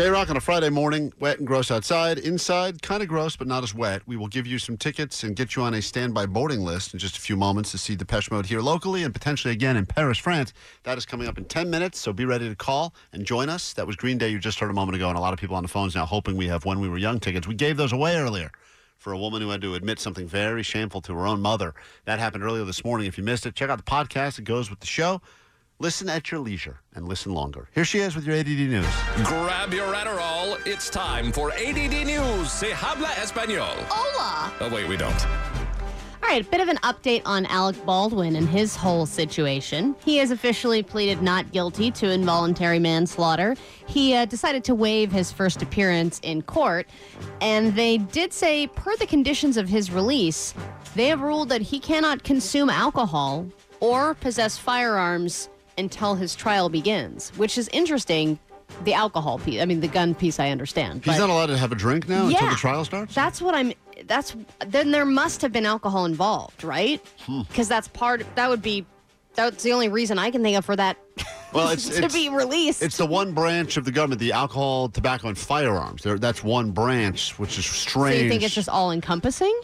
KROQ on a Friday morning, wet and gross outside. Inside, kind of gross, but not as wet. We will give you some tickets and get you on a standby boarding list in just a few moments to see Depeche Mode here locally and potentially again in Paris, France. That is coming up in 10 minutes, so be ready to call and join us. That was Green Day you just heard a moment ago, and a lot of people on the phones now hoping we have When We Were Young tickets. We gave those away earlier for a woman who had to admit something very shameful to her own mother. That happened earlier this morning. If you missed it, check out the podcast. It goes with the show. Listen at your leisure and listen longer. Here she is with your ADD news. Grab your Adderall. It's time for ADD News. Se habla español. Hola. Oh, wait, we don't. All right, a bit of an update on Alec Baldwin and his whole situation. He has officially pleaded not guilty to involuntary manslaughter. He uh, decided to waive his first appearance in court, and they did say, per the conditions of his release, they have ruled that he cannot consume alcohol or possess firearms until his trial begins, which is interesting. The alcohol piece, I mean, the gun piece, I understand. He's but- not allowed to have a drink now until the trial starts? That's what I'm. That's then there must have been alcohol involved, right? Hmm. Because that's part. That would be. That's the only reason I can think of for that. Well, it's- to it's- be released. It's the one branch of the government, the alcohol, tobacco, and firearms. There, that's one branch, which is so strange. you think it's just all encompassing?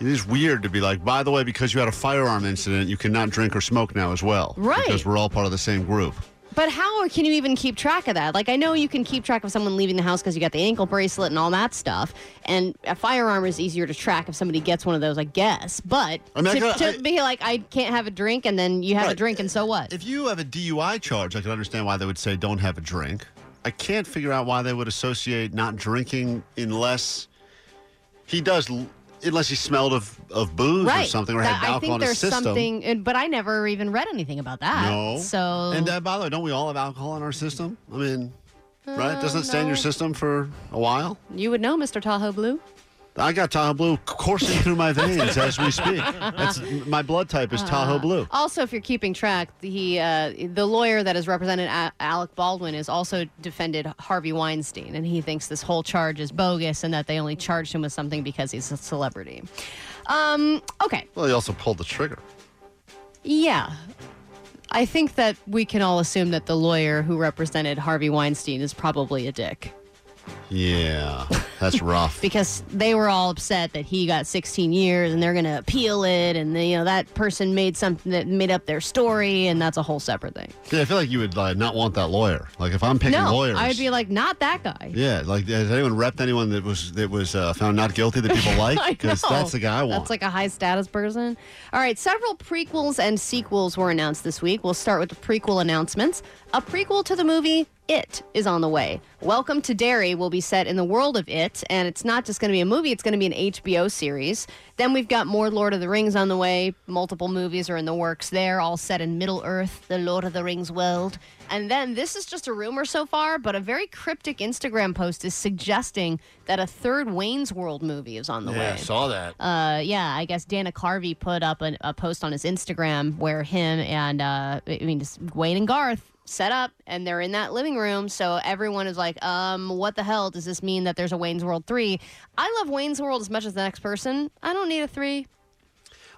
It is weird to be like, by the way, because you had a firearm incident, you cannot drink or smoke now as well. Right. Because we're all part of the same group. But how can you even keep track of that? Like, I know you can keep track of someone leaving the house because you got the ankle bracelet and all that stuff. And a firearm is easier to track if somebody gets one of those, I guess. But I mean, I to, gotta- to I- be like, I can't have a drink, and then you have a drink, and so what? If you have a DUI charge, I can understand why they would say don't have a drink. I can't figure out why they would associate not drinking unless he does, unless he smelled of, of booze or something or That- had alcohol in his system. something, but I never even read anything about that. No. So And uh, by the way, don't we all have alcohol in our system? I mean, right? Doesn't it stay in your system for a while? you would know, Mr. Tahoe Blue. I got Tahoe Blue coursing through my veins as we speak. That's my blood type is Tahoe Blue. Also, if you're keeping track, he uh, the lawyer that has represented A- Alec Baldwin has also defended Harvey Weinstein, and he thinks this whole charge is bogus and that they only charged him with something because he's a celebrity. Um, okay, Well, he also pulled the trigger. yeah. I think that we can all assume that the lawyer who represented Harvey Weinstein is probably a dick. Yeah, that's rough. because they were all upset that he got 16 years and they're going to appeal it and you know that person made something that made up their story and that's a whole separate thing. Yeah, I feel like you would uh, not want that lawyer. Like if I'm picking no, lawyers, I'd be like not that guy. yeah. Like has anyone repped anyone that was that was uh, found not guilty that people like? Because that's the guy I want. That's like a high status person. All right, several prequels and sequels were announced this week. We'll start with the prequel announcements. A prequel to the movie It is on the way. Welcome to Derry will be set in the world of It, and it's not just going to be a movie, it's going to be an HBO series. Then we've got more Lord of the Rings on the way. Multiple movies are in the works there, all set in Middle Earth, the Lord of the Rings world. And then this is just a rumor so far, but a very cryptic Instagram post is suggesting that a third Wayne's World movie is on the way. Yeah, saw that. Uh, yeah, I guess Dana Carvey put up an, a post on his Instagram where him and uh, I mean just Wayne and Garth set up and they're in that living room. So everyone is like, um, what the hell does this mean that there's a Wayne's World three? I love Wayne's World as much as the next person. I don't need a three.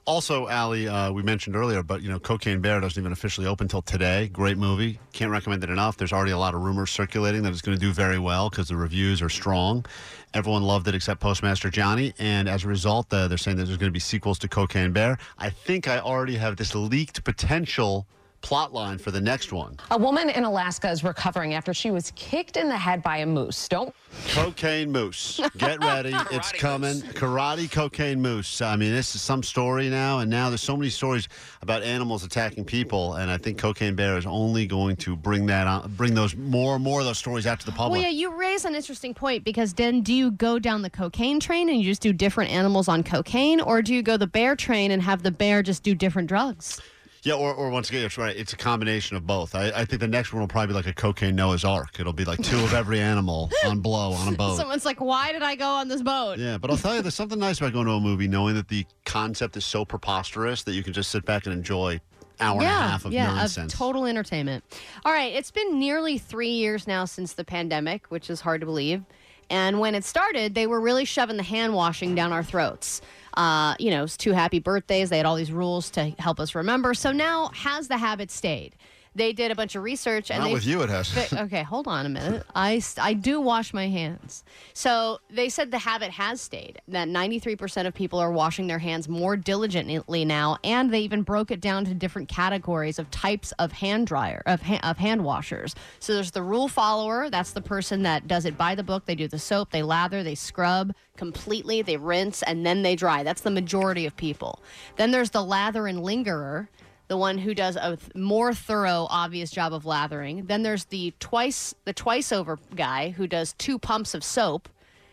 Also, Allie, uh, we mentioned earlier, but you know, Cocaine Bear doesn't even officially open till today. Great movie. Can't recommend it enough. There's already a lot of rumors circulating that it's going to do very well because the reviews are strong. Everyone loved it except Postmaster Johnny, and as a result, uh, they're saying that there's going to be sequels to Cocaine Bear. I think I already have this leaked potential plot line for the next one. A woman in Alaska is recovering after she was kicked in the head by a moose. Don't Cocaine Moose. Get ready. it's coming. moose. Karate Cocaine Moose. I mean, this is some story now, and now there's so many stories about animals attacking people, and I think Cocaine Bear is only going to bring that on, bring those more and more of those stories out to the public. Well, yeah, you raise an interesting point because then do you go down the cocaine train and you just do different animals on cocaine, or do you go the bear train and have the bear just do different drugs? Yeah, or, or once again, it's right. It's a combination of both. I, I think the next one will probably be like a cocaine Noah's Ark. It'll be like two of every animal on blow on a boat. Someone's like, why did I go on this boat? Yeah, but I'll tell you, there's something nice about going to a movie knowing that the concept is so preposterous that you can just sit back and enjoy hour and a half of yeah, nonsense. of total entertainment. All right, it's been nearly three years now since the pandemic, which is hard to believe. And when it started, they were really shoving the hand washing down our throats. Uh, you know, two happy birthdays. They had all these rules to help us remember. So now, has the habit stayed? They did a bunch of research, and Not they with you, it has. Fi- okay, hold on a minute. I, I do wash my hands. So they said the habit has stayed, that 93% of people are washing their hands more diligently now, and they even broke it down to different categories of types of hand dryer, of, ha- of hand washers. So there's the rule follower, that's the person that does it by the book. They do the soap, they lather, they scrub completely, they rinse, and then they dry. That's the majority of people. Then there's the lather and lingerer the one who does a th- more thorough, obvious job of lathering. Then there's the twice the twice over guy who does two pumps of soap.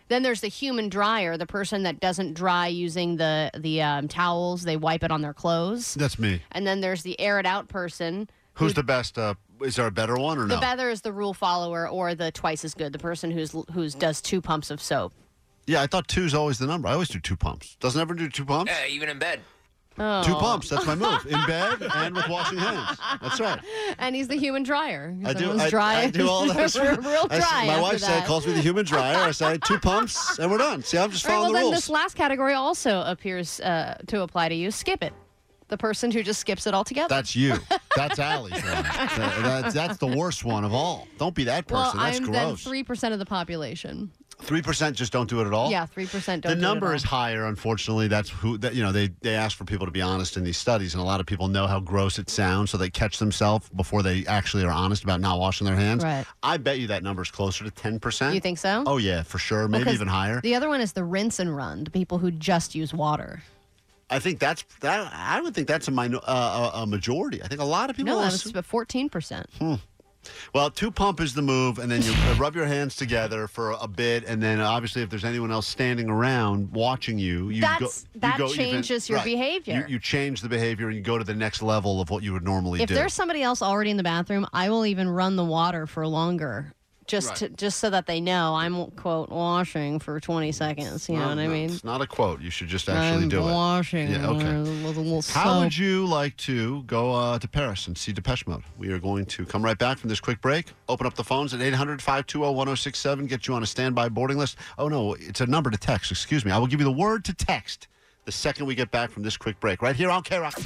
Then there's the human dryer, the person that doesn't dry using the the um, towels. They wipe it on their clothes. That's me. And then there's the air it out person. Who's the best? Uh, is there a better one or no? The better is the rule follower, or the twice as good, the person who's who's does two pumps of soap. yeah, I thought two's always the number. I always do two pumps. Doesn't ever do two pumps? Yeah, even in bed. Oh. Two pumps. That's my move. In bed and with washing hands. That's right. And he's the human dryer. I do. I, dry. I do all that. real I dry. my after wife said, calls me the human dryer. I say two pumps and we're done. See, I'm just All right, following well, the then rules. this last category also appears uh, to apply to you. Skip it. The person who just skips it altogether. That's you. That's Allie's one. That- that's, that's the worst one of all. Don't be that person. well, that's I'm then gross. three percent of the population. Three percent just don't do it at all. Yeah, three percent don't. the do it at number is higher. Unfortunately, that's who. That, you know, they they ask for people to be honest in these studies, and a lot of people know how gross it sounds, so they catch themselves before they actually are honest about not washing their hands. Right. I bet you that number is closer to ten percent. You think so? Oh yeah, for sure. Well, even higher. The other one is the rinse and run. The people who just use water. I think that's that. I would think that's a minor, uh, a, a majority. I think a lot of people. No, that's fourteen percent. Well, two pump is the move, and then you uh, rub your hands together for a bit, and then obviously, if there's anyone else standing around watching you, you That's- go, you that go even- changes your right. behavior. You, you change the behavior, and you go to the next level of what you would normally If do. there's somebody else already in the bathroom, I will even run the water for longer. Just Right. to, just so that they know I'm quote washing for 20 seconds. You know No, what I mean? It's not a quote. You should just actually I'm do it. washing Yeah, okay. with a little How soap. would you like to go uh, to Paris and see Depeche Mode? We are going to come right back from this quick break. Open up the phones at 800 520 1067. Get you on a standby boarding list. Oh, no, it's a number to text. Excuse me. I will give you the word to text the second we get back from this quick break. Right here on KROQ.